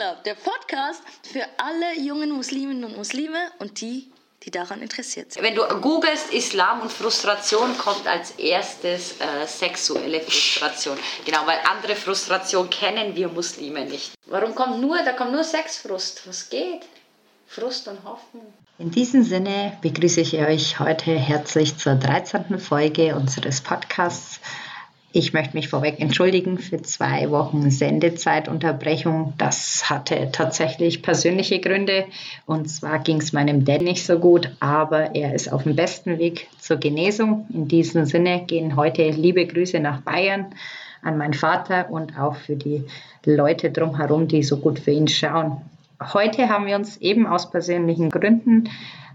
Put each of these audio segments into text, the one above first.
Club, der Podcast für alle jungen Musliminnen und Muslime und die, die daran interessiert sind. Wenn du googelst Islam und Frustration, kommt als erstes äh, sexuelle Frustration. Genau, weil andere Frustration kennen wir Muslime nicht. Warum kommt nur, da kommt nur Sexfrust. Was geht? Frust und Hoffnung. In diesem Sinne begrüße ich euch heute herzlich zur 13. Folge unseres Podcasts. Ich möchte mich vorweg entschuldigen für zwei Wochen Sendezeitunterbrechung. Das hatte tatsächlich persönliche Gründe. Und zwar ging es meinem Dad nicht so gut, aber er ist auf dem besten Weg zur Genesung. In diesem Sinne gehen heute liebe Grüße nach Bayern an meinen Vater und auch für die Leute drumherum, die so gut für ihn schauen. Heute haben wir uns eben aus persönlichen Gründen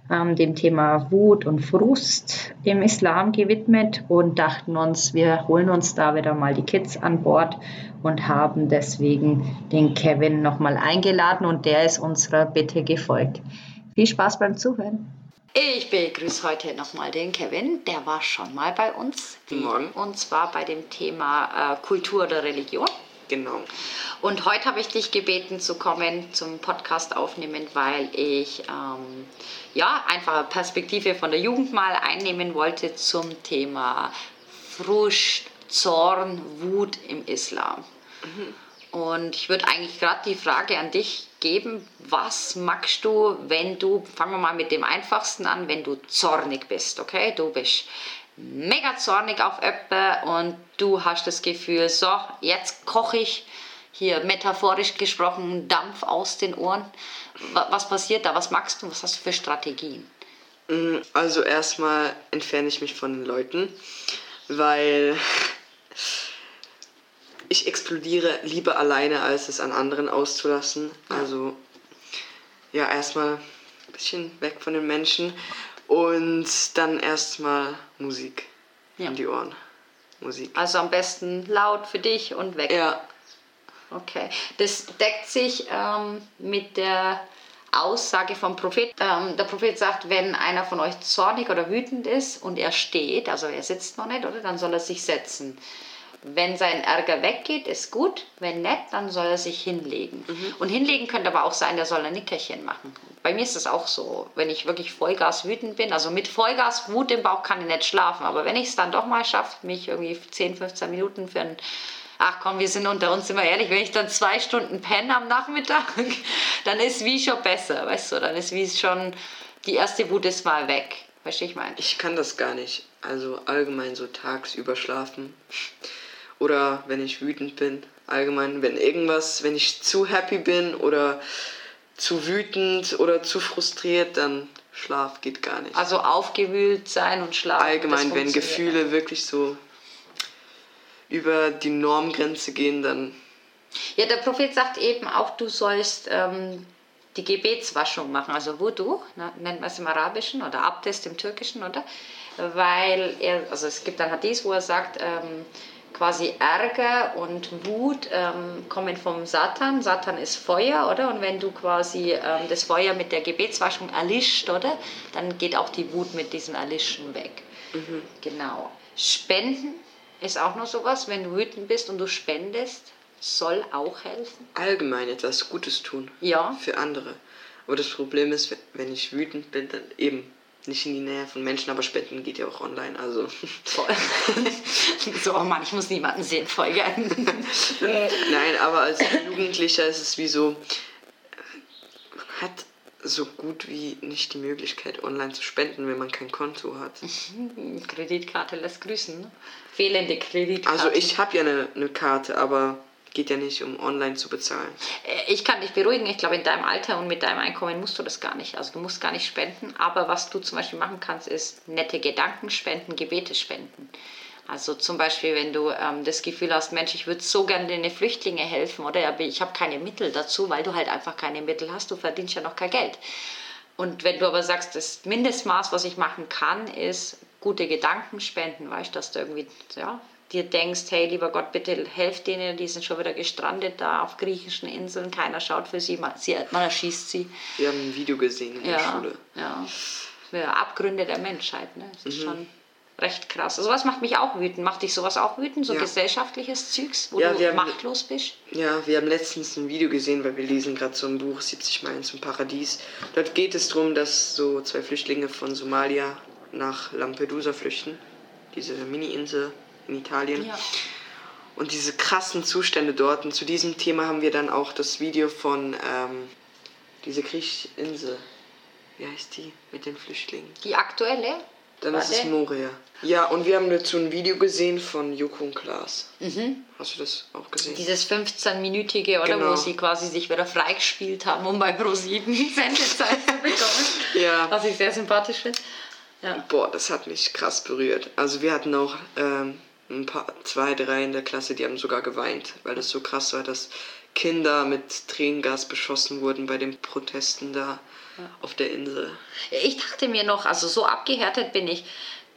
ähm, dem Thema Wut und Frust im Islam gewidmet und dachten uns, wir holen uns da wieder mal die Kids an Bord und haben deswegen den Kevin nochmal eingeladen und der ist unserer Bitte gefolgt. Viel Spaß beim Zuhören. Ich begrüße heute nochmal den Kevin, der war schon mal bei uns. Guten Morgen. Und zwar bei dem Thema äh, Kultur oder Religion. Genau. Und heute habe ich dich gebeten zu kommen zum Podcast aufnehmen, weil ich ähm, ja einfach eine Perspektive von der Jugend mal einnehmen wollte zum Thema Frust, Zorn, Wut im Islam. Mhm. Und ich würde eigentlich gerade die Frage an dich geben, was magst du, wenn du, fangen wir mal mit dem einfachsten an, wenn du zornig bist, okay? Du bist mega zornig auf Öppe und du hast das Gefühl, so, jetzt koche ich hier metaphorisch gesprochen Dampf aus den Ohren. Was passiert da? Was magst du? Was hast du für Strategien? Mm, also erstmal entferne ich mich von den Leuten, weil ich explodiere lieber alleine, als es an anderen auszulassen. Also ja, erstmal ein bisschen weg von den Menschen und dann erstmal Musik ja. in die Ohren. Musik. Also am besten laut für dich und weg. Ja. Okay. Das deckt sich ähm, mit der Aussage vom Prophet. Ähm, der Prophet sagt, wenn einer von euch zornig oder wütend ist und er steht, also er sitzt noch nicht, oder dann soll er sich setzen. Wenn sein Ärger weggeht, ist gut. Wenn nicht, dann soll er sich hinlegen. Mhm. Und hinlegen könnte aber auch sein, der soll ein Nickerchen machen. Bei mir ist das auch so. Wenn ich wirklich Vollgas wütend bin, also mit Vollgas Wut im Bauch kann ich nicht schlafen. Aber wenn ich es dann doch mal schaffe, mich irgendwie 10, 15 Minuten für ein ach komm, wir sind unter uns immer ehrlich, wenn ich dann zwei Stunden penne am Nachmittag, dann ist wie schon besser, weißt du, dann ist wie schon, die erste Wut ist mal weg. Weißt du, ich meine? Ich kann das gar nicht. Also allgemein so tagsüber schlafen. Oder wenn ich wütend bin, allgemein, wenn irgendwas, wenn ich zu happy bin oder zu wütend oder zu frustriert, dann Schlaf geht gar nicht. Also aufgewühlt sein und schlafen. Allgemein, wenn Gefühle wirklich so über die Normgrenze gehen, dann. Ja, der Prophet sagt eben auch, du sollst ähm, die Gebetswaschung machen, also Wudu, ne, nennt man es im Arabischen oder Abdest im Türkischen, oder? Weil er, also es gibt ein Hadith, wo er sagt, ähm, quasi Ärger und Wut ähm, kommen vom Satan. Satan ist Feuer, oder? Und wenn du quasi ähm, das Feuer mit der Gebetswaschung erlischt, oder? Dann geht auch die Wut mit diesem Erlischen weg. Mhm. Genau. Spenden ist auch noch sowas, wenn du wütend bist und du spendest, soll auch helfen. Allgemein etwas Gutes tun. Ja. Für andere. Aber das Problem ist, wenn ich wütend bin, dann eben nicht in die Nähe von Menschen, aber spenden geht ja auch online, also. So, oh Mann, ich muss niemanden sehen, voll gern. Nein, aber als Jugendlicher ist es wie so, hat so gut wie nicht die Möglichkeit, online zu spenden, wenn man kein Konto hat. Kreditkarte lässt grüßen. Ne? Fehlende Kreditkarte. Also ich habe ja eine, eine Karte, aber geht ja nicht, um online zu bezahlen. Äh, ich kann dich beruhigen. Ich glaube, in deinem Alter und mit deinem Einkommen musst du das gar nicht. Also du musst gar nicht spenden. Aber was du zum Beispiel machen kannst, ist nette Gedanken spenden, Gebete spenden. Also zum Beispiel, wenn du ähm, das Gefühl hast, Mensch, ich würde so gerne den Flüchtlingen helfen oder aber ich habe keine Mittel dazu, weil du halt einfach keine Mittel hast, du verdienst ja noch kein Geld. Und wenn du aber sagst, das Mindestmaß, was ich machen kann, ist gute Gedanken spenden, weißt du, dass du irgendwie ja, dir denkst, hey, lieber Gott, bitte helf denen, die sind schon wieder gestrandet da auf griechischen Inseln, keiner schaut für sie, man, sie, man erschießt sie. Wir haben ein Video gesehen in ja, der Schule. Ja, für Abgründe der Menschheit, ne? Das ist mhm. schon recht krass. Sowas macht mich auch wütend. Macht dich sowas auch wütend? So Ja. gesellschaftliches Zeugs, wo Ja, du haben- machtlos bist? Ja, wir haben letztens ein Video gesehen, weil wir lesen gerade so ein Buch 70 Meilen zum Paradies. Dort geht es darum, dass so zwei Flüchtlinge von Somalia nach Lampedusa flüchten, diese Mini-Insel in Italien. Ja. Und diese krassen Zustände dort. Und zu diesem Thema haben wir dann auch das Video von ähm, diese griechische Insel. Wie heißt die mit den Flüchtlingen? Die aktuelle? Dann ist es Warte. Moria. Ja, und wir haben dazu ein Video gesehen von Joko und Klaas. Hast du das auch gesehen? Mhm. Dieses 15-minütige, oder? Genau. Wo sie quasi sich wieder freigespielt haben, um bei Pro7 Sendezeit zu bekommen. Ja. Was ich sehr sympathisch finde. Ja. Boah, das hat mich krass berührt. Also wir hatten auch ähm, ein paar, zwei, drei in der Klasse, die haben sogar geweint, weil das so krass war, dass Kinder mit Tränengas beschossen wurden bei den Protesten da auf der Insel. Ich dachte mir noch, also so abgehärtet bin ich.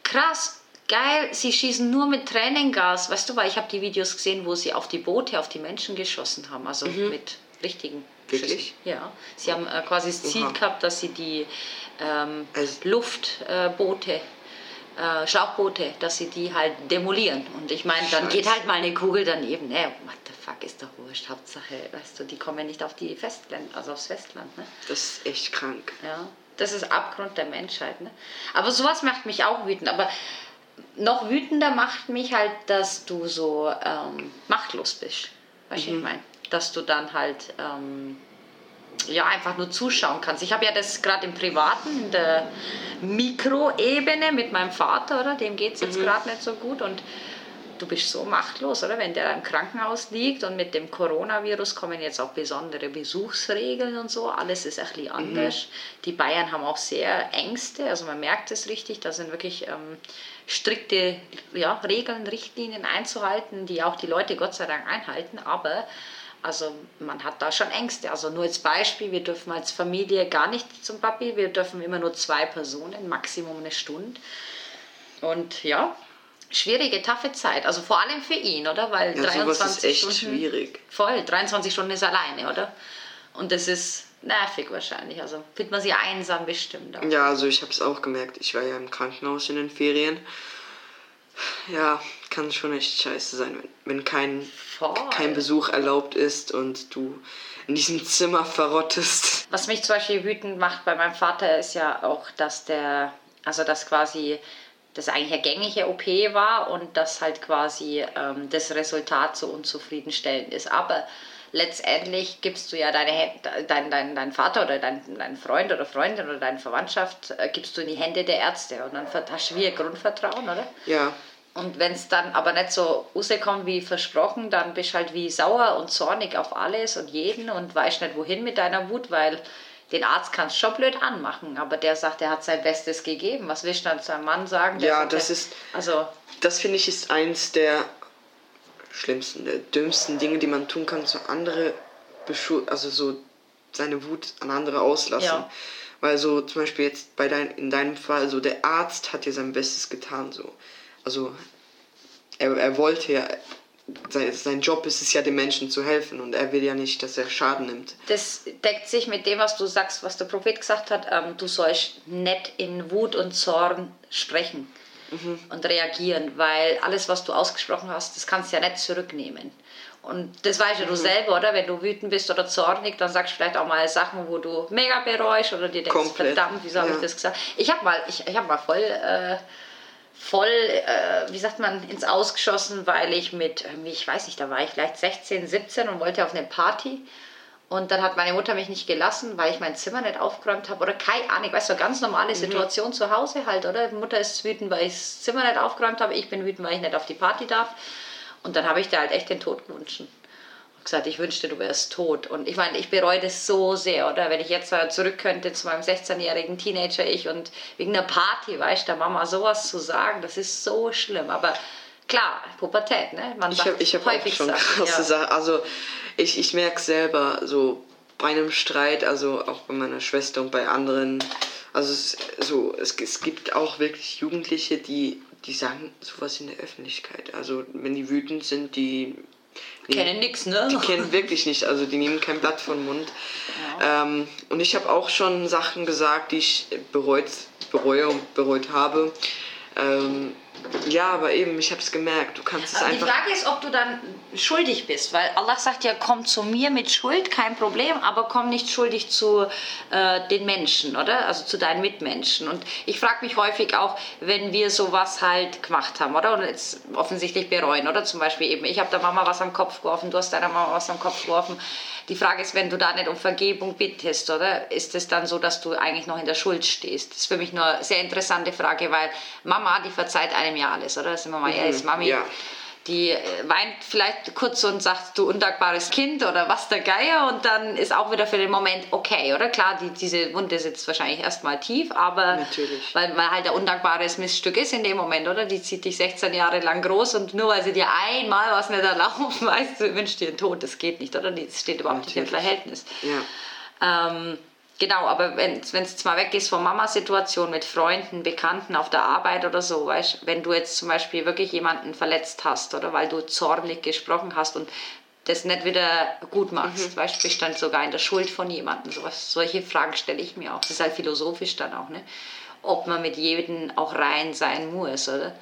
Krass, geil, sie schießen nur mit Tränengas. Weißt du, weil ich habe die Videos gesehen, wo sie auf die Boote, auf die Menschen geschossen haben. Also mit richtigen Wirklich? Schüssen. Ja. Sie haben äh, quasi das Ziel Oha. gehabt, dass sie die ähm, Also- Luftboote, äh, Schlauchboote, dass sie die halt demolieren. Und ich meine, dann geht Scheiße. halt mal eine Kugel daneben. Ne, what the fuck, ist doch wurscht. Hauptsache, weißt du, die kommen nicht auf die Festland, also aufs Festland. Ne? Das ist echt krank. Ja, das ist Abgrund der Menschheit. Ne? Aber sowas macht mich auch wütend. Aber noch wütender macht mich halt, dass du so ähm, machtlos bist. Weißt du, ich meine? Dass du dann halt ähm, ja, einfach nur zuschauen kannst. Ich habe ja das gerade im Privaten, in der Mikroebene mit meinem Vater, oder? Dem geht es jetzt gerade nicht so gut. Und du bist so machtlos, oder? Wenn der im Krankenhaus liegt und mit dem Coronavirus kommen jetzt auch besondere Besuchsregeln und so. Alles ist ein bisschen anders. Die Bayern haben auch sehr Ängste, also man merkt es richtig, da sind wirklich ähm, strikte ja, Regeln, Richtlinien einzuhalten, die auch die Leute Gott sei Dank einhalten. Aber also man hat da schon Ängste. Also nur als Beispiel, wir dürfen als Familie gar nicht zum Papi, wir dürfen immer nur zwei Personen, Maximum eine Stunde. Und ja, schwierige, taffe Zeit. Also vor allem für ihn, oder? Weil Ja, sowas 23 ist echt Stunden, schwierig. Voll, 23 Stunden ist alleine, oder? Und das ist nervig wahrscheinlich. Also fühlt man sich einsam bestimmt. Auch. Ja, also ich habe es auch gemerkt. Ich war ja im Krankenhaus in den Ferien. Ja, kann schon echt scheiße sein, wenn, wenn kein, Voll. kein Besuch erlaubt ist und du in diesem Zimmer verrottest. Was mich zum Beispiel wütend macht bei meinem Vater ist ja auch, dass der, also dass quasi das eigentlich eine gängige OP war und dass halt quasi ähm, das Resultat so unzufriedenstellend ist. Aber letztendlich gibst du ja deine, dein, dein, dein Vater oder dein, dein Freund oder Freundin oder deine Verwandtschaft äh, gibst du in die Hände der Ärzte und dann hast du wie ein Grundvertrauen, oder? Ja, Und wenn es dann aber nicht so rauskommt wie versprochen, dann bist du halt wie sauer und zornig auf alles und jeden und weißt nicht wohin mit deiner Wut, weil den Arzt kannst du schon blöd anmachen, aber der sagt, er hat sein Bestes gegeben. Was willst du dann zu einem Mann sagen? der Ja, das er- ist- Also, das finde ich ist eins der schlimmsten, der dümmsten Dinge, die man tun kann, so andere also so seine Wut an andere auslassen. Ja. Weil so zum Beispiel jetzt bei dein, in deinem Fall, so der Arzt hat dir sein Bestes getan, so. Also er, er wollte ja, sein, sein Job ist es ja, den Menschen zu helfen und er will ja nicht, dass er Schaden nimmt. das deckt sich mit dem, was du sagst, was der Prophet gesagt hat. Ähm, du sollst nicht in Wut und Zorn sprechen und reagieren, weil alles, was du ausgesprochen hast, das kannst du ja nicht zurücknehmen. Und das weißt ja du selber, oder? Wenn du wütend bist oder zornig, dann sagst du vielleicht auch mal Sachen, wo du mega bereust oder dir denkst, Komplett, verdammt, wieso habe ja. ich das gesagt? Ich habe mal, ich, ich hab mal voll, äh, voll, äh, wie sagt man, ins Ausgeschossen, weil ich mit, ich weiß nicht, da war ich vielleicht 16, 17 und wollte auf eine Party. Und dann hat meine Mutter mich nicht gelassen, weil ich mein Zimmer nicht aufgeräumt habe. Oder keine Ahnung, weißt du, ganz normale Situation zu Hause halt, oder? Die Mutter ist wütend, weil ich das Zimmer nicht aufgeräumt habe. Ich bin wütend, weil ich nicht auf die Party darf. Und dann habe ich dir halt echt den Tod gewünscht. Gesagt, ich wünschte, du wärst tot. Und ich meine, ich bereue das so sehr, oder? Wenn ich jetzt zurück könnte zu meinem 16-jährigen Teenager-Ich und wegen einer Party, weißt du, der Mama sowas zu sagen, das ist so schlimm. Aber klar, Pubertät, ne? Man Ich habe ich hab auch häufig schon Sachen, krasse ja. Sachen. Also ich, ich merke selber so bei einem Streit, also auch bei meiner Schwester und bei anderen, also es, so, es, es gibt auch wirklich Jugendliche, die, die sagen sowas in der Öffentlichkeit. Also wenn die wütend sind, die Kennen nix, ne? Die kennen wirklich nicht, also die nehmen kein Blatt vom Mund. Ähm, und ich habe auch schon Sachen gesagt, die ich bereut, bereue und bereut habe. Ähm, Ja, aber eben, ich habe es gemerkt. Du kannst es Aber die einfach. Frage ist, ob du dann schuldig bist, weil Allah sagt ja, komm zu mir mit Schuld, kein Problem, aber komm nicht schuldig zu äh, den Menschen, oder? Also zu deinen Mitmenschen. Und ich frage mich häufig auch, wenn wir sowas halt gemacht haben, oder? Und jetzt offensichtlich bereuen, oder? Zum Beispiel eben, ich habe der Mama was am Kopf geworfen, du hast deiner Mama was am Kopf geworfen. Die Frage ist, wenn du da nicht um Vergebung bittest, oder? Ist es dann so, dass du eigentlich noch in der Schuld stehst? Das ist für mich nur eine sehr interessante Frage, weil Mama, die verzeiht einem ja alles, oder? Das sind wir mal ehrlich, Mami. ja. Die äh, weint vielleicht kurz und sagt, du undankbares Kind oder was der Geier und dann ist auch wieder für den Moment okay, oder? Klar, die, diese Wunde sitzt wahrscheinlich erstmal tief, aber Natürlich. weil, weil halt ein undankbares Missstück ist in dem Moment, oder? Die zieht dich 16 Jahre lang groß und nur weil sie dir einmal was nicht erlaubt, weißt du, wünscht dir den Tod, das geht nicht, oder? Das steht überhaupt nicht im Natürlich. Verhältnis. Ja. Ähm, genau, aber wenn es jetzt mal weg ist von Mama-Situation mit Freunden, Bekannten auf der Arbeit oder so, weißt wenn du jetzt zum Beispiel wirklich jemanden verletzt hast oder weil du zornig gesprochen hast und das nicht wieder gut machst, weißt du, bist dann sogar in der Schuld von jemandem. Sowas, solche Fragen stelle ich mir auch. Das ist halt philosophisch dann auch, ne? Ob man mit jedem auch rein sein muss, oder?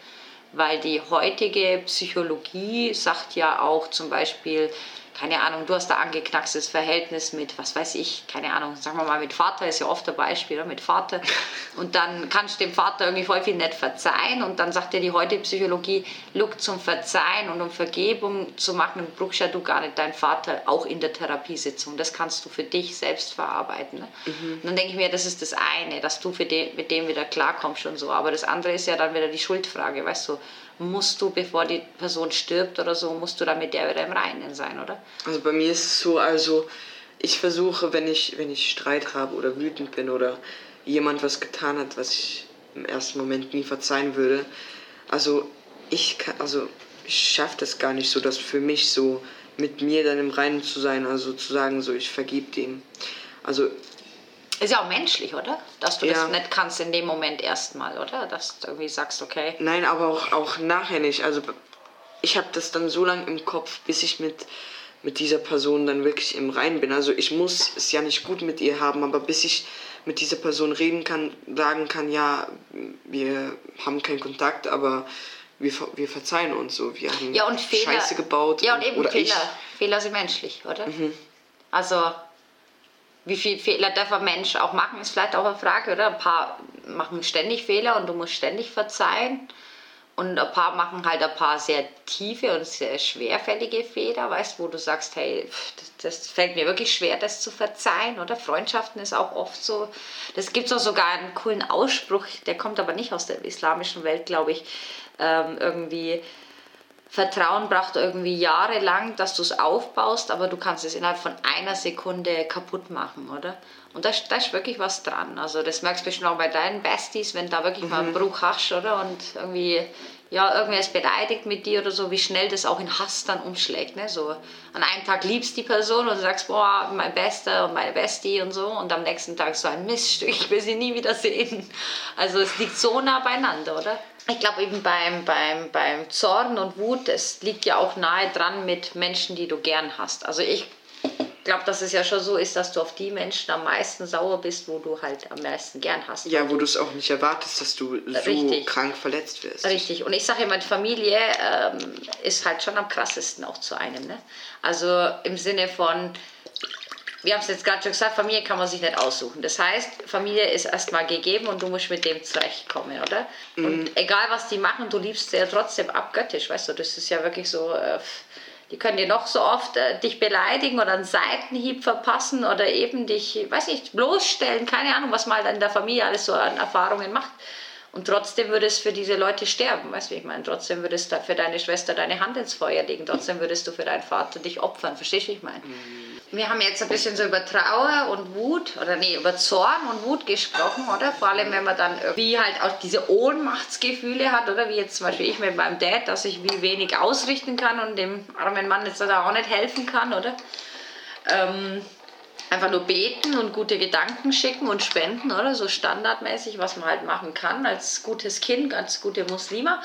Weil die heutige Psychologie sagt ja auch zum Beispiel, keine Ahnung, du hast da angeknackstes Verhältnis mit, was weiß ich, keine Ahnung, sagen wir mal mit Vater, ist ja oft ein Beispiel, oder? mit Vater. Und dann kannst du dem Vater irgendwie voll viel nicht verzeihen und dann sagt dir die heutige Psychologie, look zum Verzeihen und um Vergebung zu machen, brauchst ja du gar nicht deinen Vater auch in der Therapiesitzung. Das kannst du für dich selbst verarbeiten. Ne? Und dann denke ich mir, das ist das eine, dass du für den, mit dem wieder klarkommst und so. Aber das andere ist ja dann wieder die Schuldfrage, weißt du, musst du, bevor die Person stirbt oder so, musst du dann mit der wieder im Reinen sein, oder? Also bei mir ist es so, also ich versuche, wenn ich, wenn ich Streit habe oder wütend bin oder jemand was getan hat, was ich im ersten Moment nie verzeihen würde, also ich also ich schaffe das gar nicht so, das für mich so mit mir dann im Reinen zu sein, also zu sagen, so ich vergib dem. Also Ist ja auch menschlich, oder? Dass du Ja. das nicht kannst in dem Moment erstmal, oder? Dass du irgendwie sagst, okay. Nein, aber auch, auch nachher nicht. Also ich habe das dann so lange im Kopf, bis ich mit, mit dieser Person dann wirklich im Reinen bin. Also ich muss es ja nicht gut mit ihr haben, aber bis ich mit dieser Person reden kann, sagen kann, ja, wir haben keinen Kontakt, aber wir, wir verzeihen uns so. Wir haben Ja, und Fehler. Scheiße gebaut. Ja, und eben oder Fehler. ich. Fehler sind menschlich, oder? Also, wie viel Fehler darf ein Mensch auch machen, ist vielleicht auch eine Frage, oder? Ein paar machen ständig Fehler und du musst ständig verzeihen. Und ein paar machen halt ein paar sehr tiefe und sehr schwerfällige Fehler, weißt wo du sagst, hey, das, das fällt mir wirklich schwer, das zu verzeihen, oder? Freundschaften ist auch oft so. Das gibt auch sogar einen coolen Ausspruch, der kommt aber nicht aus der islamischen Welt, glaube ich. Ähm, irgendwie, Vertrauen braucht irgendwie jahrelang, dass du es aufbaust, aber du kannst es innerhalb von einer Sekunde kaputt machen, oder? Und da, ist- da ist wirklich was dran. Also das merkst du bestimmt auch bei deinen Besties, wenn da wirklich mal einen Bruch hast, oder? Und irgendwie, ja, irgendwer ist beleidigt mit dir oder so, wie schnell das auch in Hass dann umschlägt, ne? So, an einem Tag liebst die Person und du sagst, boah, mein Bester und meine Bestie und so, und am nächsten Tag so ein Miststück, ich will sie nie wieder sehen. Also es liegt so nah beieinander, oder? Ich glaube eben beim, beim, beim Zorn und Wut, es liegt ja auch nahe dran mit Menschen, die du gern hast. Also ich glaube, dass es ja schon so ist, dass du auf die Menschen am meisten sauer bist, wo du halt am meisten gern hast. Ja, wo du es auch nicht erwartest, dass du so Richtig. krank verletzt wirst. Richtig. Und ich sage immer, die Familie ähm, ist halt schon am krassesten auch zu einem. Ne? Also im Sinne von, wir haben es jetzt gerade schon gesagt, Familie kann man sich nicht aussuchen. Das heißt, Familie ist erstmal gegeben und du musst mit dem zurechtkommen, oder? Und egal was die machen, du liebst sie ja trotzdem abgöttisch, weißt du? Das ist ja wirklich so. Äh, die können dir noch so oft äh, dich beleidigen oder einen Seitenhieb verpassen oder eben dich, weiß nicht, bloßstellen, keine Ahnung, was man halt in der Familie alles so an Erfahrungen macht. Und trotzdem würde es für diese Leute sterben, weißt du, wie ich meine? Trotzdem würdest du für deine Schwester deine Hand ins Feuer legen, trotzdem würdest du für deinen Vater dich opfern, verstehst du, wie ich meine? Wir haben jetzt ein bisschen so über Trauer und Wut, oder nee, über Zorn und Wut gesprochen, oder? Vor allem, wenn man dann irgendwie halt auch diese Ohnmachtsgefühle hat, oder? Wie jetzt zum Beispiel ich mit meinem Dad, dass ich wie wenig ausrichten kann und dem armen Mann jetzt da auch nicht helfen kann, oder? Ähm, einfach nur beten und gute Gedanken schicken und spenden, oder? So standardmäßig, was man halt machen kann als gutes Kind, als gute Muslima.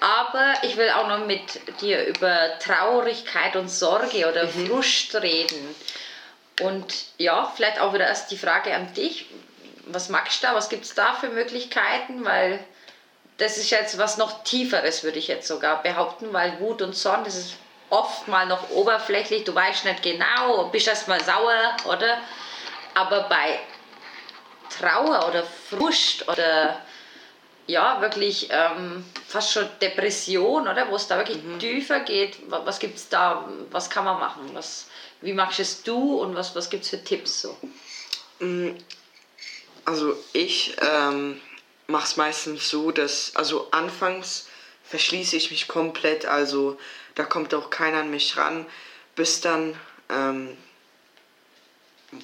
Aber ich will auch noch mit dir über Traurigkeit und Sorge oder Frust reden. Und ja, vielleicht auch wieder erst die Frage an dich. Was magst du da? Was gibt es da für Möglichkeiten? Weil das ist jetzt was noch Tieferes, würde ich jetzt sogar behaupten, weil Wut und Zorn, das ist oft mal noch oberflächlich, du weißt nicht genau, bist erst mal sauer, oder? Aber bei Trauer oder Frust oder ja, wirklich ähm, fast schon Depression, oder? Wo es da wirklich mhm. tiefer geht. Was, was gibt es da? Was kann man machen? Was, wie machst es du und was, was gibt es für Tipps so? Mm, also ich ähm, mache es meistens so, dass, also anfangs verschließe ich mich komplett, also da kommt auch keiner an mich ran, bis dann ähm,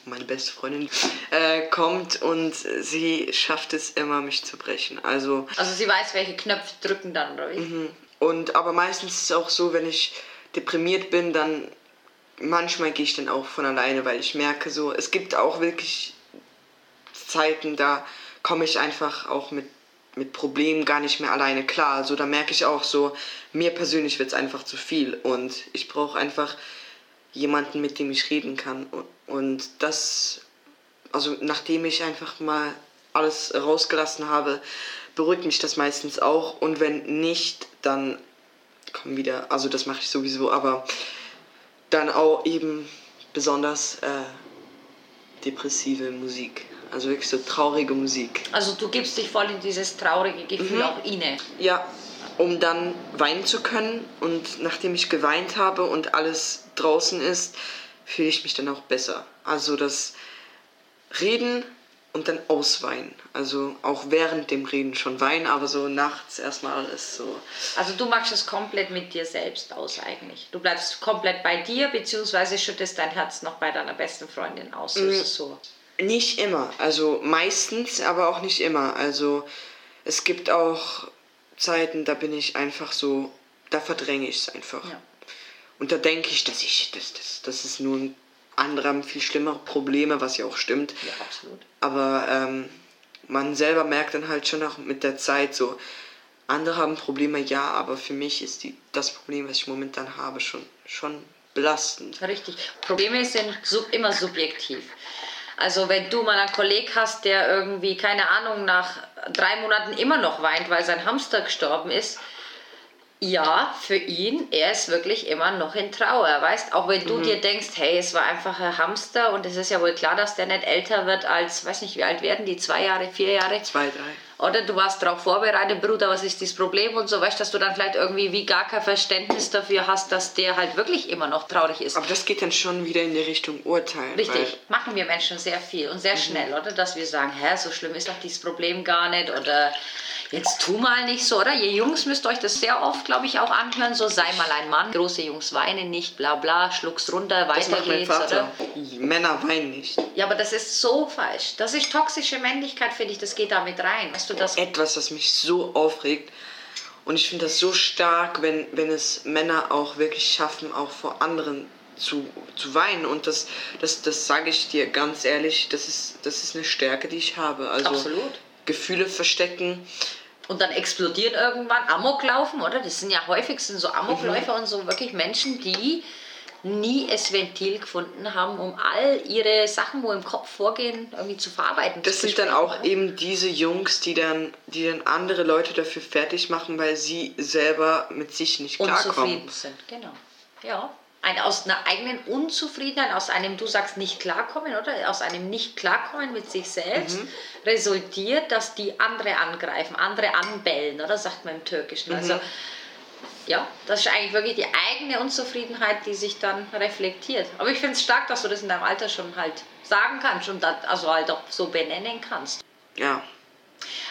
meine beste Freundin äh, kommt und sie schafft es immer, mich zu brechen. Also, also sie weiß, welche Knöpfe drücken dann, oder wie? Mhm. Und, aber meistens ist es auch so, wenn ich deprimiert bin, dann manchmal gehe ich dann auch von alleine, weil ich merke so, es gibt auch wirklich Zeiten, da komme ich einfach auch mit, mit Problemen gar nicht mehr alleine klar. Also da merke ich auch so, mir persönlich wird es einfach zu viel und ich brauche einfach jemanden, mit dem ich reden kann. Und, das, also nachdem ich einfach mal alles rausgelassen habe, beruhigt mich das meistens auch. Und wenn nicht, dann kommen wieder, also das mache ich sowieso, aber dann auch eben besonders äh, depressive Musik. Also wirklich so traurige Musik. Also du gibst dich voll in dieses traurige Gefühl mhm. auch inne. Ja, um dann weinen zu können. Und nachdem ich geweint habe und alles draußen ist, fühle ich mich dann auch besser. Also das Reden und dann ausweinen. Also auch während dem Reden schon weinen, aber so nachts erstmal alles so. Also du machst es komplett mit dir selbst aus eigentlich. Du bleibst komplett bei dir, beziehungsweise schüttest dein Herz noch bei deiner besten Freundin aus. Es so. Nicht immer. Also meistens, aber auch nicht immer. Also es gibt auch Zeiten, da bin ich einfach so, da verdränge ich es einfach. Ja. Und da denke ich, dass ich, das, das, das ist nur ein andere haben viel schlimmere Probleme, was ja auch stimmt. Ja, absolut. Aber ähm, man selber merkt dann halt schon auch mit der Zeit so, andere haben Probleme, ja, aber für mich ist die, das Problem, was ich momentan habe, schon, schon belastend. Richtig. Probleme sind sub, immer subjektiv. Also wenn du mal einen Kollegen hast, der irgendwie, keine Ahnung, nach drei Monaten immer noch weint, weil sein Hamster gestorben ist, ja, für ihn, er ist wirklich immer noch in Trauer, weißt? Auch wenn du mhm. dir denkst, hey, es war einfach ein Hamster und es ist ja wohl klar, dass der nicht älter wird als, weiß nicht, wie alt werden die, zwei Jahre, vier Jahre? Zwei, drei. Oder du warst darauf vorbereitet, Bruder, was ist das Problem und so, weißt, dass du dann vielleicht irgendwie wie gar kein Verständnis dafür hast, dass der halt wirklich immer noch traurig ist. Aber das geht dann schon wieder in die Richtung Urteil. Richtig, machen wir Menschen sehr viel und sehr mhm. schnell, oder? Dass wir sagen, hä, so schlimm ist doch dieses Problem gar nicht oder jetzt tu mal nicht so, oder? Ihr Jungs müsst euch das sehr oft, glaube ich, auch anhören, so sei mal ein Mann, große Jungs weinen nicht, bla bla, schluck's runter, weiter geht's, oder? Männer weinen nicht. Ja, aber das ist so falsch. Das ist toxische Männlichkeit, finde ich, das geht damit rein. Du das? Etwas, was mich so aufregt. Und ich finde das so stark, wenn, wenn es Männer auch wirklich schaffen, auch vor anderen zu, zu weinen. Und das, das, das sage ich dir ganz ehrlich, das ist, das ist eine Stärke, die ich habe. Also Absolut. Gefühle verstecken. Und dann explodieren irgendwann, Amoklaufen, oder? Das sind ja häufig sind so Amokläufer mhm. und so wirklich Menschen, die nie es Ventil gefunden haben, um all ihre Sachen, wo im Kopf vorgehen, irgendwie zu verarbeiten. Das zu sind dann auch eben diese Jungs, die dann, die dann andere Leute dafür fertig machen, weil sie selber mit sich nicht klarkommen. Unzufrieden sind, genau. Ja ein, aus einer eigenen Unzufriedenheit, aus einem, du sagst, nicht klarkommen, oder? Aus einem nicht klarkommen mit sich selbst mhm. resultiert, dass die andere angreifen, andere anbellen, oder? Sagt man im Türkischen. Mhm. Also, ja, das ist eigentlich wirklich die eigene Unzufriedenheit, die sich dann reflektiert. Aber ich finde es stark, dass du das in deinem Alter schon halt sagen kannst und das also halt auch so benennen kannst. Ja.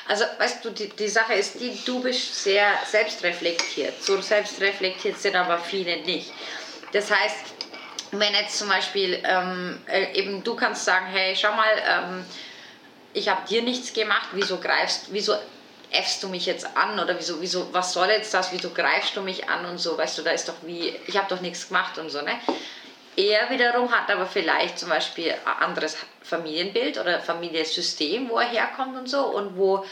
Also, weißt du, die, die Sache ist die, du bist sehr selbstreflektiert. So selbstreflektiert sind aber viele nicht. Das heißt, wenn jetzt zum Beispiel ähm, äh, eben du kannst sagen, hey, schau mal, ähm, ich habe dir nichts gemacht, wieso greifst, wieso äffst du mich jetzt an oder wieso, wieso, was soll jetzt das, wieso greifst du mich an und so, weißt du, da ist doch wie, ich habe doch nichts gemacht und so, ne? Er wiederum hat aber vielleicht zum Beispiel ein anderes Familienbild oder Familiensystem, wo er herkommt und so und wo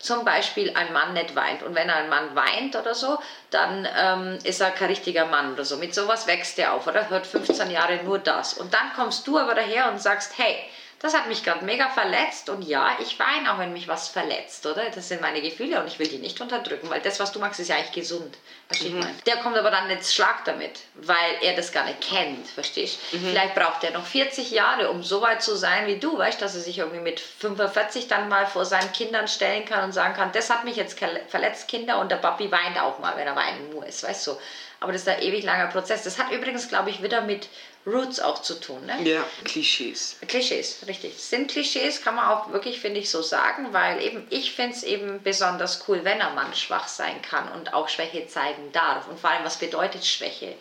zum Beispiel ein Mann nicht weint. Und wenn ein Mann weint oder so, dann ähm, ist er kein richtiger Mann oder so. Mit sowas wächst er auf oder hört 15 Jahre nur das. Und dann kommst du aber daher und sagst, hey, das hat mich gerade mega verletzt und ja, ich weine auch, wenn mich was verletzt, oder? Das sind meine Gefühle und ich will die nicht unterdrücken, weil das, was du magst, ist ja eigentlich gesund. Verstehst mhm. Der kommt aber dann ins Schlag damit, weil er das gar nicht kennt, verstehst du? Mhm. Vielleicht braucht er noch 40 Jahre, um so weit zu sein wie du, weißt dass er sich irgendwie mit 45 dann mal vor seinen Kindern stellen kann und sagen kann, das hat mich jetzt verletzt, Kinder, und der Papi weint auch mal, wenn er weinen muss, weißt du? Aber das ist ein ewig langer Prozess. Das hat übrigens, glaube ich, wieder mit Roots auch zu tun. Ne? Ja, Klischees. Klischees, richtig. Sind Klischees, kann man auch wirklich, finde ich, so sagen, weil eben ich finde es eben besonders cool, wenn ein Mann schwach sein kann und auch Schwäche zeigen darf. Und vor allem, was bedeutet Schwäche?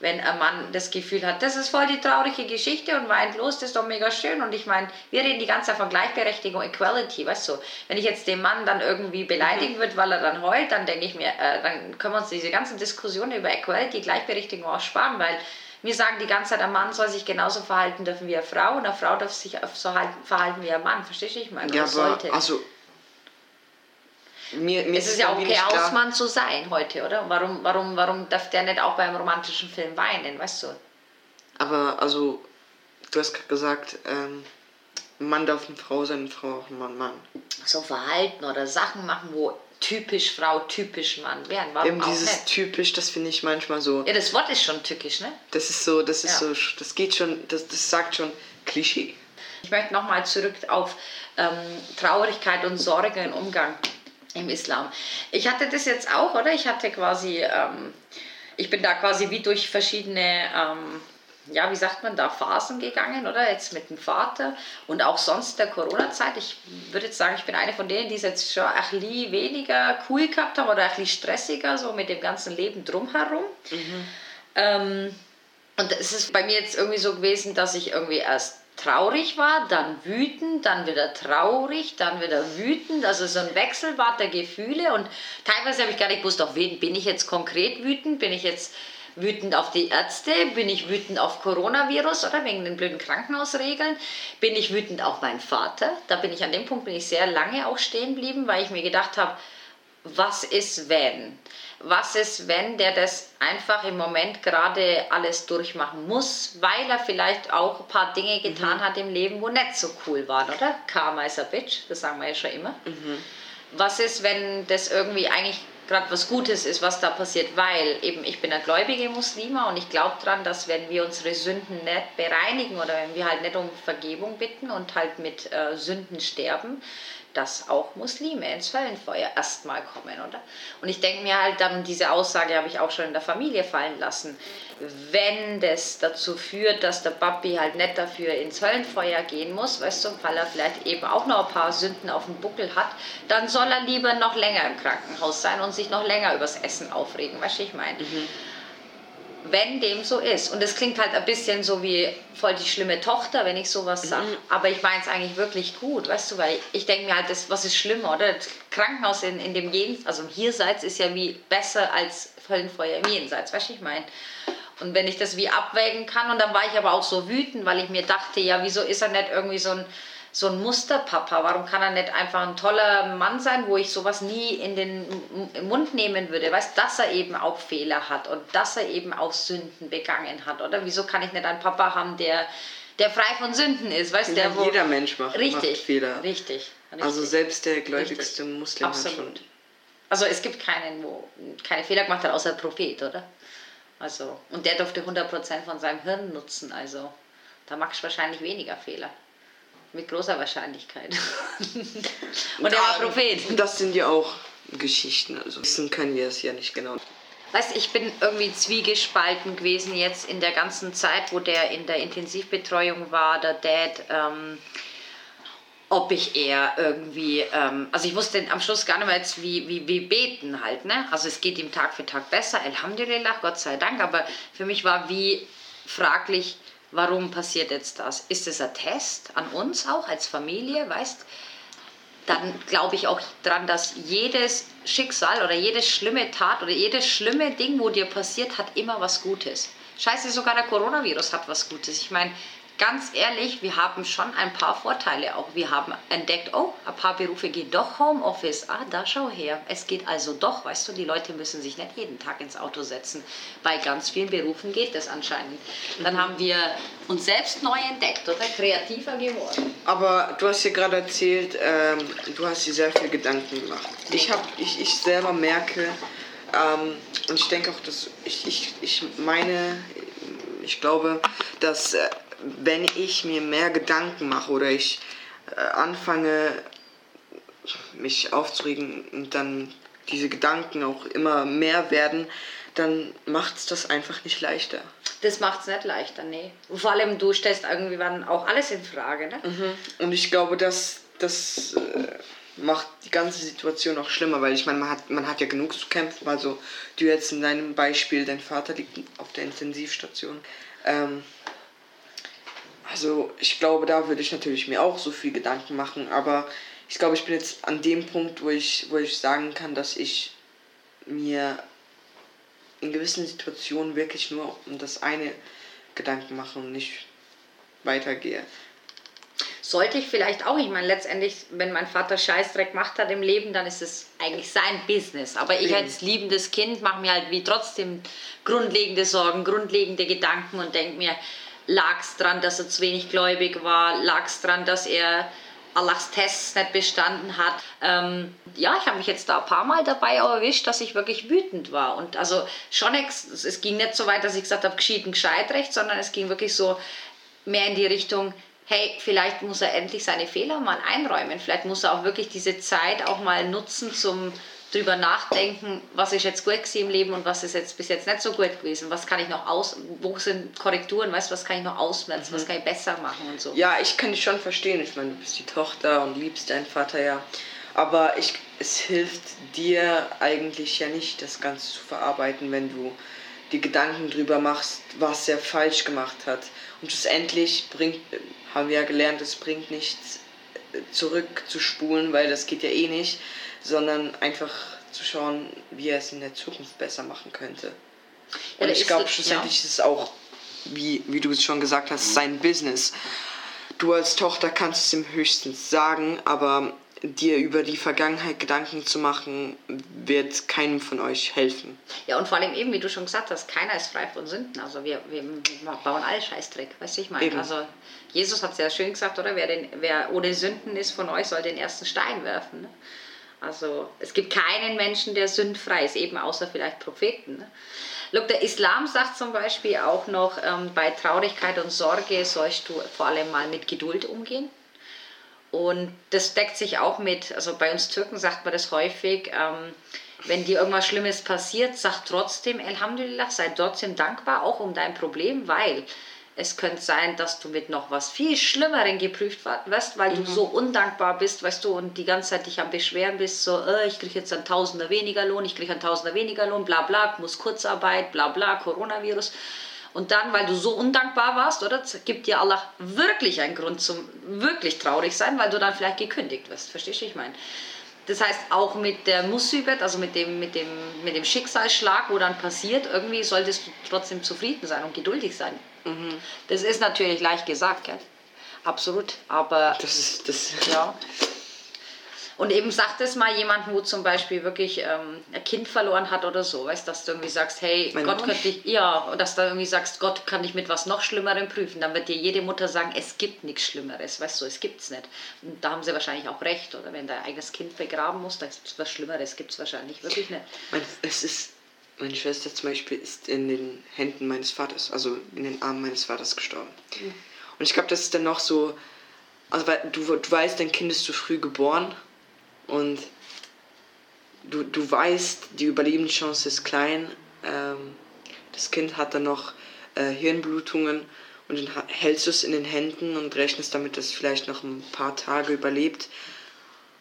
wenn ein Mann das Gefühl hat, das ist voll die traurige Geschichte und weint los, das ist doch mega schön. Und ich meine, wir reden die ganze Zeit von Gleichberechtigung, Equality, weißt du. Wenn ich jetzt den Mann dann irgendwie beleidigen würde, weil er dann heult, dann denke ich mir, äh, dann können wir uns diese ganzen Diskussionen über Equality, Gleichberechtigung auch sparen, weil wir sagen die ganze Zeit, ein Mann soll sich genauso verhalten dürfen wie eine Frau und eine Frau darf sich so verhalten wie ein Mann. Verstehst du? Ich meine, ja, aber, sollte. also mir, mir es ist, ja okay, Hausmann zu sein heute, oder? Warum, warum, warum darf der nicht auch beim romantischen Film weinen, weißt du? Aber also, du hast gesagt, ähm, Mann darf eine Frau sein, eine Frau auch ein Mann, Mann. So Verhalten oder Sachen machen, wo typisch Frau, typisch Mann wären. Warum Eben dieses nicht? typisch, das finde ich manchmal so. Ja, das Wort ist schon tückisch, ne? Das ist so, das ist ja. so, das geht schon, das, das sagt schon Klischee. Ich möchte nochmal zurück auf ähm, Traurigkeit und Sorge im Umgang im Islam. Ich hatte das jetzt auch, oder? Ich hatte quasi, ähm, ich bin da quasi wie durch verschiedene, ähm, ja, wie sagt man da, Phasen gegangen, oder? Jetzt mit dem Vater und auch sonst der Corona-Zeit. Ich würde jetzt sagen, ich bin eine von denen, die es jetzt schon ein bisschen weniger cool gehabt haben oder ein bisschen stressiger, so mit dem ganzen Leben drumherum. Mhm. Ähm, und es ist bei mir jetzt irgendwie so gewesen, dass ich irgendwie erst traurig war, dann wütend, dann wieder traurig, dann wieder wütend. Also so ein Wechselbad der Gefühle. Und teilweise habe ich gar nicht gewusst, auf wen bin ich jetzt konkret wütend? Bin ich jetzt wütend auf die Ärzte? Bin ich wütend auf Coronavirus oder wegen den blöden Krankenhausregeln? Bin ich wütend auf meinen Vater? Da bin ich an dem Punkt bin ich sehr lange auch stehen geblieben, weil ich mir gedacht habe, was ist wenn? Was ist, wenn der das einfach im Moment gerade alles durchmachen muss, weil er vielleicht auch ein paar Dinge getan mhm. hat im Leben, wo nicht so cool waren, oder? Karma is a bitch, das sagen wir ja schon immer. Mhm. Was ist, wenn das irgendwie eigentlich gerade was Gutes ist, was da passiert, weil eben ich bin ein gläubige Muslima und ich glaube daran, dass wenn wir unsere Sünden nicht bereinigen oder wenn wir halt nicht um Vergebung bitten und halt mit äh, Sünden sterben, dass auch Muslime ins Höllenfeuer erstmal kommen, oder? Und ich denke mir halt dann, diese Aussage habe ich auch schon in der Familie fallen lassen. Wenn das dazu führt, dass der Papi halt nicht dafür ins Höllenfeuer gehen muss, weißt du, weil er vielleicht eben auch noch ein paar Sünden auf dem Buckel hat, dann soll er lieber noch länger im Krankenhaus sein und sich noch länger übers Essen aufregen, weißt du, ich meine. Mhm wenn dem so ist. Und es klingt halt ein bisschen so wie voll die schlimme Tochter, wenn ich sowas sage. Mhm. Aber ich meine es eigentlich wirklich gut, weißt du, weil ich denke mir halt, das, was ist schlimmer, oder? Das Krankenhaus in, in dem Jenseits, also Hierseits ist ja wie besser als Höllenfeuer im Jenseits, weißt du, ich meine. Und wenn ich das wie abwägen kann, und dann war ich aber auch so wütend, weil ich mir dachte, ja, wieso ist er nicht irgendwie so ein so ein Musterpapa? Warum kann er nicht einfach ein toller Mann sein, wo ich sowas nie in den Mund nehmen würde? Weißt, dass er eben auch Fehler hat und dass er eben auch Sünden begangen hat, oder? Wieso kann ich nicht einen Papa haben, der, der frei von Sünden ist? Weißt, der, wo, jeder Mensch macht, richtig, macht Fehler. Richtig, richtig. Also selbst der gläubigste richtig. Muslim Absolut. hat schon. Also es gibt keinen, wo keine Fehler gemacht hat, außer Prophet, oder? Also, und der durfte 100% von seinem Hirn nutzen, also da machst du wahrscheinlich weniger Fehler. Mit großer Wahrscheinlichkeit. Und er war Prophet. Das sind ja auch Geschichten, also wissen können wir es ja nicht genau. Weißt ich bin irgendwie zwiegespalten gewesen jetzt in der ganzen Zeit, wo der in der Intensivbetreuung war, der Dad. Ähm, ob ich eher irgendwie, ähm, also ich wusste am Schluss gar nicht mehr jetzt, wie, wie, wie beten halt, ne? Also es geht ihm Tag für Tag besser, Alhamdulillah, Gott sei Dank, aber für mich war wie fraglich, warum passiert jetzt das? Ist es ein Test an uns auch als Familie, weißt? Dann glaube ich auch daran, dass jedes Schicksal oder jede schlimme Tat oder jedes schlimme Ding, wo dir passiert, hat immer was Gutes. Scheiße, sogar der Coronavirus hat was Gutes. Ich meine, ganz ehrlich, wir haben schon ein paar Vorteile auch. Wir haben entdeckt, oh, ein paar Berufe gehen doch Homeoffice. Ah, da schau her. Es geht also doch, weißt du, die Leute müssen sich nicht jeden Tag ins Auto setzen. Bei ganz vielen Berufen geht das anscheinend. Dann haben wir uns selbst neu entdeckt oder kreativer geworden. Aber du hast ja gerade erzählt, ähm, du hast dir sehr viel Gedanken gemacht. Ich, hab, ich, ich selber merke, ähm, und ich denke auch, dass ich, ich, ich meine, ich glaube, dass äh, wenn ich mir mehr Gedanken mache oder ich äh, anfange, mich aufzuregen und dann diese Gedanken auch immer mehr werden, dann macht es das einfach nicht leichter. Das macht es nicht leichter, nee. Und vor allem, du stellst irgendwann auch alles in Frage, ne? Mhm. Und ich glaube, dass das äh, macht die ganze Situation auch schlimmer, weil ich meine, man hat, man hat ja genug zu kämpfen. Also du jetzt in deinem Beispiel, dein Vater liegt auf der Intensivstation. Ähm, also ich glaube, da würde ich natürlich mir auch so viel Gedanken machen, aber ich glaube, ich bin jetzt an dem Punkt, wo ich, wo ich sagen kann, dass ich mir in gewissen Situationen wirklich nur um das eine Gedanken mache und nicht weitergehe. Sollte ich vielleicht auch. Ich meine, letztendlich, wenn mein Vater Scheißdreck gemacht hat im Leben, dann ist es eigentlich sein Business. Aber ich als liebendes Kind mache mir halt wie trotzdem grundlegende Sorgen, grundlegende Gedanken und denke mir, lag es daran, dass er zu wenig gläubig war, lag es daran, dass er Allahs Tests nicht bestanden hat. Ähm, ja, ich habe mich jetzt da ein paar Mal dabei erwischt, dass ich wirklich wütend war. Und also schon, es ging nicht so weit, dass ich gesagt habe, geschieht ein Gescheitrecht, sondern es ging wirklich so mehr in die Richtung, hey, vielleicht muss er endlich seine Fehler mal einräumen. Vielleicht muss er auch wirklich diese Zeit auch mal nutzen zum drüber nachdenken, was ist jetzt gut im Leben und was ist jetzt bis jetzt nicht so gut gewesen. Was kann ich noch aus, wo sind Korrekturen, weißt was kann ich noch ausmerzen, mhm. was kann ich besser machen und so. Ja, ich kann dich schon verstehen. Ich meine, du bist die Tochter und liebst deinen Vater ja. Aber ich, es hilft dir eigentlich ja nicht, das Ganze zu verarbeiten, wenn du die Gedanken drüber machst, was er falsch gemacht hat. Und schlussendlich bringt, haben wir ja gelernt, es bringt nichts zurück zu spulen, weil das geht ja eh nicht sondern einfach zu schauen, wie er es in der Zukunft besser machen könnte. Und ja, ich glaube, schlussendlich ja. ist es auch, wie, wie du es schon gesagt hast, sein Business. Du als Tochter kannst es ihm höchstens sagen, aber dir über die Vergangenheit Gedanken zu machen, wird keinem von euch helfen. Ja, und vor allem eben, wie du schon gesagt hast, keiner ist frei von Sünden. Also wir, wir bauen alle Scheißdreck, weißt du, ich meine. Also Jesus hat es ja schön gesagt, oder? Wer, den, wer ohne Sünden ist von euch, soll den ersten Stein werfen. Ne? Also es gibt keinen Menschen, der sündfrei ist, eben außer vielleicht Propheten. Ne? Look, der Islam sagt zum Beispiel auch noch, ähm, bei Traurigkeit und Sorge sollst du vor allem mal mit Geduld umgehen. Und das deckt sich auch mit, also bei uns Türken sagt man das häufig, ähm, wenn dir irgendwas Schlimmes passiert, sag trotzdem Alhamdulillah, sei trotzdem dankbar, auch um dein Problem, weil es könnte sein, dass du mit noch was viel Schlimmerem geprüft wirst, weil mhm. du so undankbar bist, weißt du, und die ganze Zeit dich am Beschweren bist, so, äh, ich kriege jetzt einen Tausender weniger Lohn, ich kriege einen Tausender weniger Lohn, bla bla, muss Kurzarbeit, bla bla, Coronavirus. Und dann, weil du so undankbar warst, oder, gibt dir Allah wirklich einen Grund zum wirklich traurig sein, weil du dann vielleicht gekündigt wirst. Verstehst du, ich meine? Das heißt, auch mit der Musibet, also mit dem, mit, dem, mit dem Schicksalsschlag, wo dann passiert, irgendwie solltest du trotzdem zufrieden sein und geduldig sein. Mhm. Das ist natürlich leicht gesagt, gell? Absolut. Aber. Das ist das. Ja. Und eben sagt es mal jemand, wo zum Beispiel wirklich ähm, ein Kind verloren hat oder so, weißt dass du irgendwie sagst, hey, mein Gott könnte ich, ja, und dass du irgendwie sagst, Gott kann dich mit was noch Schlimmerem prüfen, dann wird dir jede Mutter sagen, es gibt nichts Schlimmeres, weißt du, es gibt's nicht. Und da haben sie wahrscheinlich auch recht, oder? Wenn dein eigenes Kind begraben muss, da ist was Schlimmeres, gibt es wahrscheinlich wirklich nicht. Mein, es ist meine Schwester zum Beispiel ist in den Händen meines Vaters, also in den Armen meines Vaters gestorben. Mhm. Und ich glaube, das ist dann noch so, also weil du, du weißt, dein Kind ist zu früh geboren und du, du weißt, die Überlebenschance ist klein. Ähm, das Kind hat dann noch äh, Hirnblutungen und dann hältst du es in den Händen und rechnest damit, dass es vielleicht noch ein paar Tage überlebt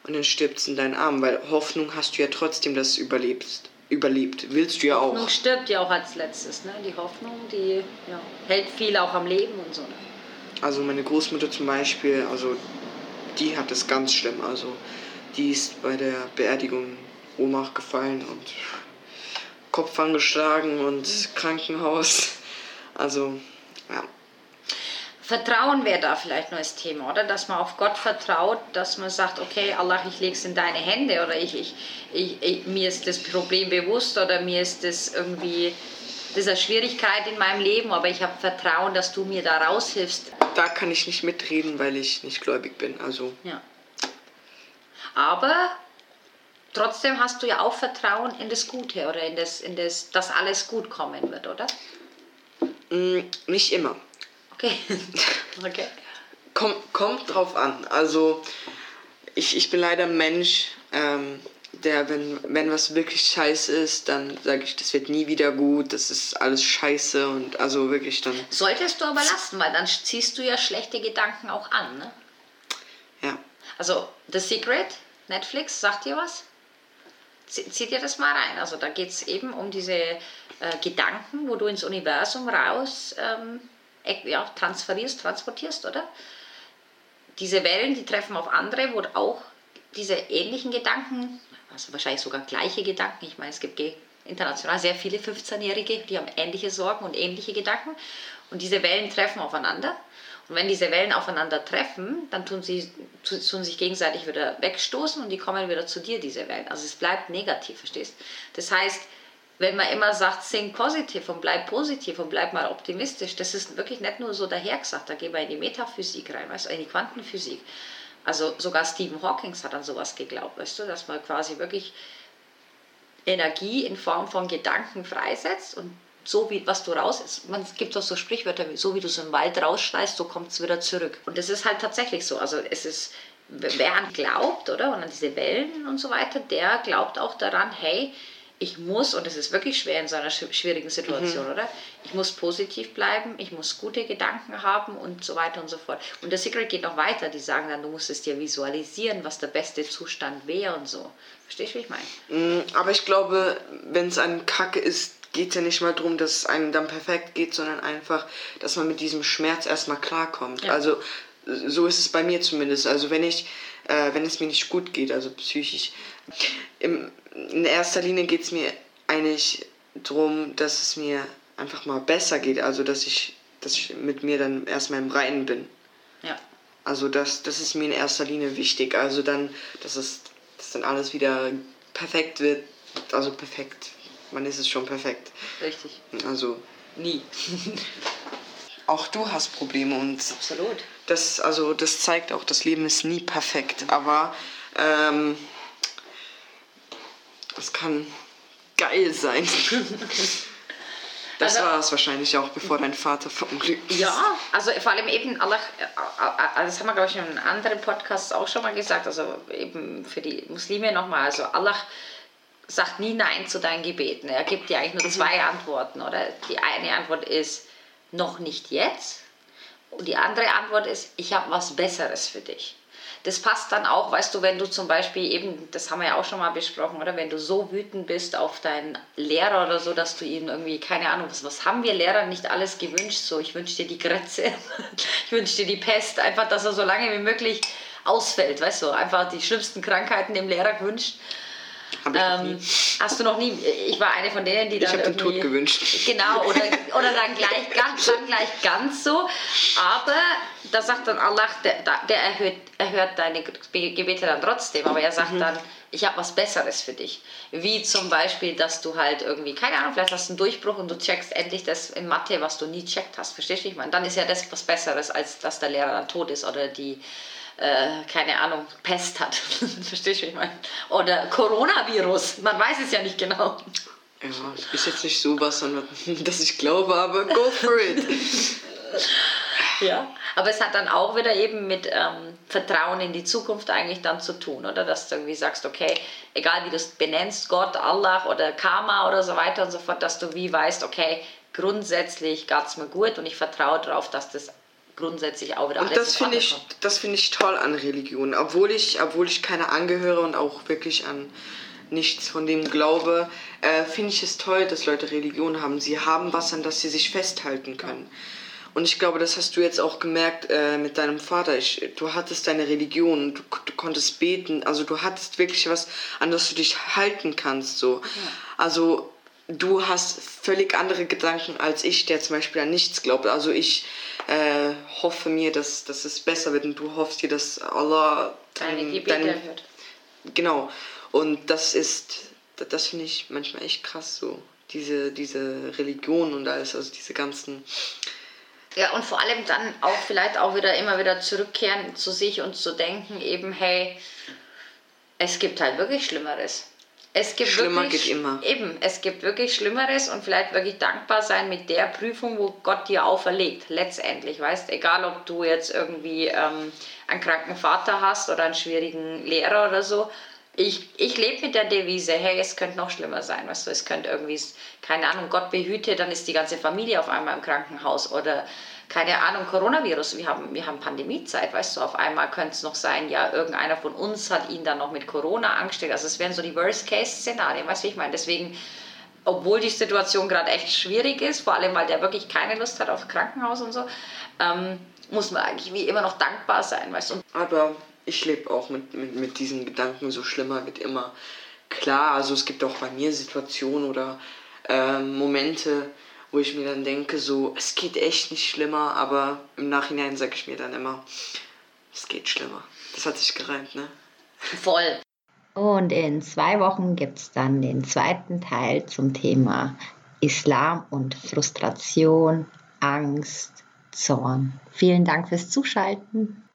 und dann stirbt es in deinen Armen, weil Hoffnung hast du ja trotzdem, dass es überlebst überlebt. Willst du ja Hoffnung auch. Hoffnung stirbt ja auch als letztes. Ne? Die Hoffnung, die ja, hält viel auch am Leben und so. Ne? Also meine Großmutter zum Beispiel, also die hat es ganz schlimm. Also die ist bei der Beerdigung Ohnmacht gefallen und Kopf angeschlagen und mhm. Krankenhaus. Also ja. Vertrauen wäre da vielleicht das Thema, oder? Dass man auf Gott vertraut, dass man sagt, okay, Allah, ich lege es in deine Hände oder ich, ich, ich, ich, mir ist das Problem bewusst oder mir ist das irgendwie, das ist eine Schwierigkeit in meinem Leben, aber ich habe Vertrauen, dass du mir da raushilfst. Da kann ich nicht mitreden, weil ich nicht gläubig bin. Also Ja. Aber trotzdem hast du ja auch Vertrauen in das Gute oder in das, in das, dass alles gut kommen wird, oder? mh, nicht immer. Okay. okay. Kommt, kommt drauf an. Also ich, ich bin leider ein Mensch, ähm, der, wenn, wenn was wirklich scheiße ist, dann sage ich, das wird nie wieder gut, das ist alles scheiße und also wirklich dann, Solltest du aber lassen, weil dann ziehst du ja schlechte Gedanken auch an, ne? Also The Secret, Netflix, sagt dir was? Zie- Zieht dir das mal rein. Also da geht es eben um diese äh, Gedanken, wo du ins Universum raus ähm, ja, transferierst, transportierst, oder? Diese Wellen, die treffen auf andere, wo auch diese ähnlichen Gedanken, also wahrscheinlich sogar gleiche Gedanken, ich meine, es gibt international sehr viele 15-Jährige, die haben ähnliche Sorgen und ähnliche Gedanken und diese Wellen treffen aufeinander. Und wenn diese Wellen aufeinander treffen, dann tun sie tun sich gegenseitig wieder wegstoßen und die kommen wieder zu dir, diese Wellen. Also es bleibt negativ, verstehst? Das heißt, wenn man immer sagt, sing positiv und bleib positiv und bleib mal optimistisch, das ist wirklich nicht nur so dahergesagt, da gehen wir in die Metaphysik rein, weißt du, in die Quantenphysik. Also sogar Stephen Hawking hat an sowas geglaubt, weißt du, dass man quasi wirklich Energie in Form von Gedanken freisetzt und so wie was du raus ist, man es gibt auch so Sprichwörter wie so wie du es im Wald rausschneist, so kommt es wieder zurück. Und das ist halt tatsächlich so. Also es ist, wer an glaubt, oder? Und an diese Wellen und so weiter, der glaubt auch daran, hey, ich muss, und es ist wirklich schwer in so einer schw- schwierigen Situation, oder? Ich muss positiv bleiben, ich muss gute Gedanken haben und so weiter und so fort. Und der Secret geht noch weiter, die sagen dann, du musst es dir visualisieren, was der beste Zustand wäre und so. Verstehst du, wie ich meine? Mm, Aber ich glaube, wenn es einem Kacke ist, geht es ja nicht mal darum, dass es einem dann perfekt geht, sondern einfach, dass man mit diesem Schmerz erstmal klarkommt. Ja. Also so ist es bei mir zumindest. Also wenn ich, äh, wenn es mir nicht gut geht, also psychisch, im, in erster Linie geht es mir eigentlich darum, dass es mir einfach mal besser geht. Also dass ich, dass ich mit mir dann erstmal im Reinen bin. Ja. Also das, das ist mir in erster Linie wichtig. Also dann, dass es dass dann alles wieder perfekt wird. Also perfekt. Man ist es schon perfekt. Richtig. Also Nie. auch du hast Probleme und Absolut. das, also das zeigt auch, das Leben ist nie perfekt. Aber ähm, es kann geil sein. Das Also- war es wahrscheinlich auch, bevor dein Vater verunglückt ist. Ja, also vor allem eben, Allah, äh, äh, das haben wir, glaube ich, in einem anderen Podcast auch schon mal gesagt, also eben für die Muslime nochmal, also Allah sagt nie Nein zu deinen Gebeten. Er gibt dir eigentlich nur zwei Antworten, oder? Die eine Antwort ist, noch nicht jetzt. Und die andere Antwort ist, ich habe was Besseres für dich. Das passt dann auch, weißt du, wenn du zum Beispiel eben, das haben wir ja auch schon mal besprochen, oder wenn du so wütend bist auf deinen Lehrer oder so, dass du ihm irgendwie, keine Ahnung, was, was haben wir Lehrern nicht alles gewünscht? So, ich wünsche dir die Grätze, ich wünsche dir die Pest, einfach, dass er so lange wie möglich ausfällt, weißt du, einfach die schlimmsten Krankheiten dem Lehrer gewünscht. Ich Ähm, hast du noch nie? Ich war eine von denen, die Ich dann habe den Tod gewünscht. Genau, oder, oder dann, gleich, ganz, dann gleich ganz so. Aber da sagt dann Allah, der, der erhöht, erhört deine Gebete dann trotzdem. Aber er Mhm. sagt dann, ich habe was Besseres für dich. Wie zum Beispiel, dass du halt irgendwie, keine Ahnung, vielleicht hast du einen Durchbruch und du checkst endlich das in Mathe, was du nie checkt hast. Verstehst du, ich meine? Dann ist ja das was Besseres, als dass der Lehrer dann tot ist oder die, äh, keine Ahnung, Pest hat. Verstehst du, wie ich meine? Oder Coronavirus. Man weiß es ja nicht genau. Ja, ist jetzt nicht so was, sondern dass ich glaube, aber go for it. Ja, aber es hat dann auch wieder eben mit ähm, Vertrauen in die Zukunft eigentlich dann zu tun, oder? Dass du irgendwie sagst, okay, egal wie du es benennst, Gott, Allah oder Karma oder so weiter und so fort, dass du wie weißt, okay, grundsätzlich geht es mir gut und ich vertraue darauf, dass das grundsätzlich auch wieder Und alles das finde ich, kommt. das finde ich toll an Religion. Obwohl ich, obwohl ich keine angehöre und auch wirklich an nichts von dem glaube, äh, finde ich es toll, dass Leute Religion haben. Sie haben was, an das sie sich festhalten können. Und ich glaube, das hast du jetzt auch gemerkt äh, mit deinem Vater. Ich, du hattest deine Religion, du, du konntest beten, also du hattest wirklich was, an das du dich halten kannst. So. Also du hast völlig andere Gedanken als ich, der zum Beispiel an nichts glaubt. Also ich äh, hoffe mir, dass, dass es besser wird und du hoffst dir, dass Allah Deine dein- Gebete dein- erhört. Genau. Und das ist, das finde ich manchmal echt krass so. Diese, diese Religion und alles, also diese ganzen. Ja, und vor allem dann auch vielleicht auch wieder immer wieder zurückkehren zu sich und zu denken, eben, hey, es gibt halt wirklich Schlimmeres. Es gibt Schlimmer wirklich, geht immer. Eben, es gibt wirklich Schlimmeres und vielleicht wirklich dankbar sein mit der Prüfung, wo Gott dir auferlegt, letztendlich, weißt, egal ob du jetzt irgendwie ähm, einen kranken Vater hast oder einen schwierigen Lehrer oder so. Ich, ich lebe mit der Devise, hey, es könnte noch schlimmer sein, weißt du, es könnte irgendwie, keine Ahnung, Gott behüte, dann ist die ganze Familie auf einmal im Krankenhaus oder keine Ahnung, Coronavirus, wir haben, wir haben Pandemiezeit, weißt du, auf einmal könnte es noch sein, ja, irgendeiner von uns hat ihn dann noch mit Corona angesteckt. Also es wären so die Worst-Case-Szenarien, weißt du, ich meine? Deswegen, obwohl die Situation gerade echt schwierig ist, vor allem weil der wirklich keine Lust hat auf Krankenhaus und so, ähm, muss man eigentlich wie immer noch dankbar sein, weißt du. Aber ich lebe auch mit, mit, mit diesen Gedanken, so schlimmer wird immer. Klar, also es gibt auch bei mir Situationen oder ähm, Momente, wo ich mir dann denke, so, es geht echt nicht schlimmer, aber im Nachhinein sage ich mir dann immer, es geht schlimmer. Das hat sich gereimt, ne? voll. Und in zwei Wochen gibt es dann den zweiten Teil zum Thema Islam und Frustration, Angst, Zorn. Vielen Dank fürs Zuschalten.